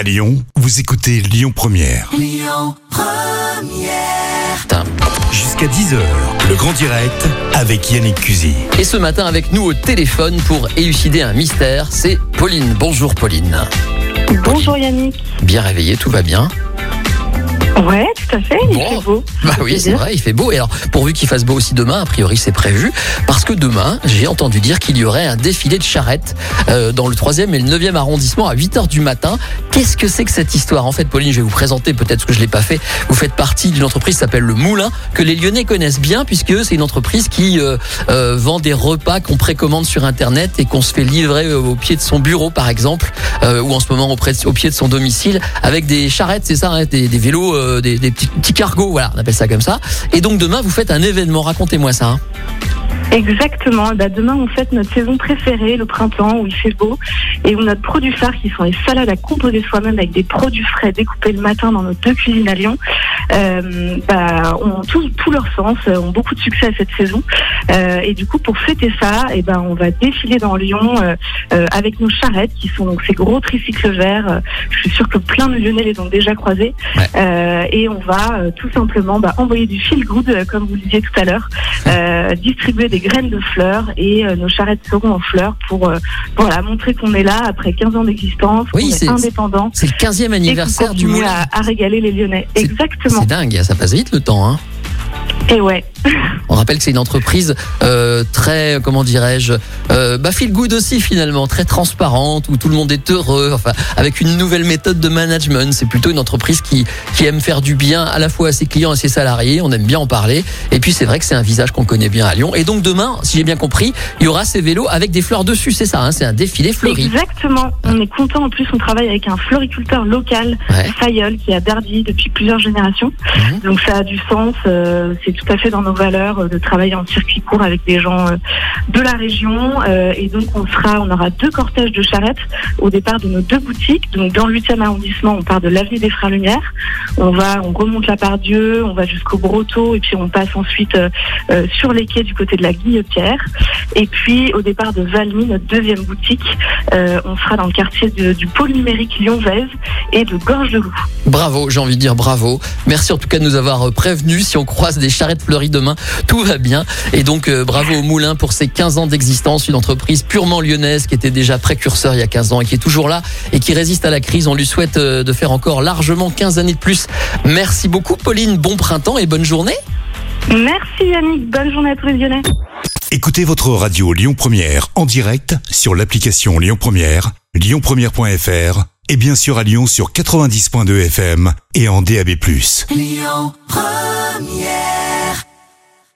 À Lyon, vous écoutez Lyon Première. Putain. Jusqu'à 10h, le grand direct avec Yannick Cusy. Et ce matin avec nous au téléphone pour élucider un mystère, c'est Pauline. Bonjour Pauline. Bonjour Yannick. Bien réveillée, tout va bien Ouais, tout à fait, il Bon. fait beau. Bah oui, c'est vrai, il fait beau. Et alors, pourvu qu'il fasse beau aussi demain, a priori c'est prévu, parce que demain, j'ai entendu dire qu'il y aurait un défilé de charrettes euh, dans le 3e et le 9e arrondissement à 8h du matin. Qu'est-ce que c'est que cette histoire? En fait, Pauline, je vais vous présenter, peut-être que je l'ai pas fait. Vous faites partie d'une entreprise qui s'appelle Le Moulin, que les Lyonnais connaissent bien, puisque c'est une entreprise qui euh, euh, vend des repas qu'on précommande sur Internet et qu'on se fait livrer au pied de son bureau, par exemple, ou en ce moment auprès au pied de son domicile, avec des charrettes, c'est ça, hein, des, des vélos, des, des petits cargos, voilà, on appelle ça comme ça. Et donc demain, vous faites un événement. Racontez-moi ça. hein. Exactement. Bah, demain, on fête notre saison préférée, le printemps, où il fait beau, et où notre produit phare, qui sont les salades à composer soi-même avec des produits frais découpés le matin dans nos deux cuisines à Lyon, euh, bah, ont tout, tout leur sens, euh, ont beaucoup de succès à cette saison. Euh, et du coup, pour fêter ça, et ben, on va défiler dans Lyon euh, euh, avec nos charrettes, qui sont donc ces gros tricycles verts. Euh, je suis sûre que plein de Lyonnais les ont déjà croisés. Ouais. Euh, et on va euh, tout simplement bah, envoyer du feel good, comme vous le disiez tout à l'heure, euh, distribuer des graines de fleurs et euh, nos charrettes seront en fleurs pour euh, voilà, montrer qu'on est là après 15 ans d'existence, Oui, qu'on c'est- est indépendant. C'est le 15e Et qu'on anniversaire du moulin. à, à régaler les Lyonnais. Exactement. C'est dingue, ça passe vite le temps. Hein. Et ouais. On rappelle que c'est une entreprise euh, très, comment dirais-je, euh, bah feel good aussi finalement, très transparente, où tout le monde est heureux, enfin, avec une nouvelle méthode de management. C'est plutôt une entreprise qui, qui aime faire du bien à la fois à ses clients et à ses salariés. On aime bien en parler. Et puis c'est vrai que c'est un visage qu'on connaît bien à Lyon. Et donc demain, si j'ai bien compris, il y aura ces vélos avec des fleurs dessus. C'est ça, hein, c'est un défilé fleuri. Exactement. On est content. En plus, on travaille avec un floriculteur local, Ouais. Fayol, qui est à Dardy depuis plusieurs générations. Mhm. Donc ça a du sens. euh, c'est tout à fait dans nos valeurs euh, de travailler en circuit court avec des gens euh, de la région. euh, et donc on sera, on aura deux cortèges de charrettes au départ de nos deux boutiques. Donc dans le 8e arrondissement, on part de l'avenue des Frères Lumière. On va, on remonte la Pardieu, on va jusqu'au Brotteau et puis on passe ensuite sur les quais du côté de la Guillotière. Et puis au départ de Valmy, notre deuxième boutique, on sera dans le quartier de- du pôle numérique Lyon-Vèze et de Gorge-de-Loup. Bravo, j'ai envie de dire bravo. Merci en tout cas de nous avoir prévenus. Si on croise des charrettes fleuries demain, tout va bien. Et donc euh, bravo au Moulin pour ses 15 ans d'existence, une entreprise purement lyonnaise qui était déjà précurseur il y a 15 ans et qui est toujours là et qui résiste à la crise. On lui souhaite euh, de faire encore largement 15 années de plus. Merci beaucoup Pauline, bon printemps et bonne journée. Merci Yannick, bonne journée à tous les Lyonnais. Écoutez votre radio Lyon Première en direct sur l'application Lyon Première, lyonpremière.fr et bien sûr à Lyon sur 90.2 FM et en DAB+.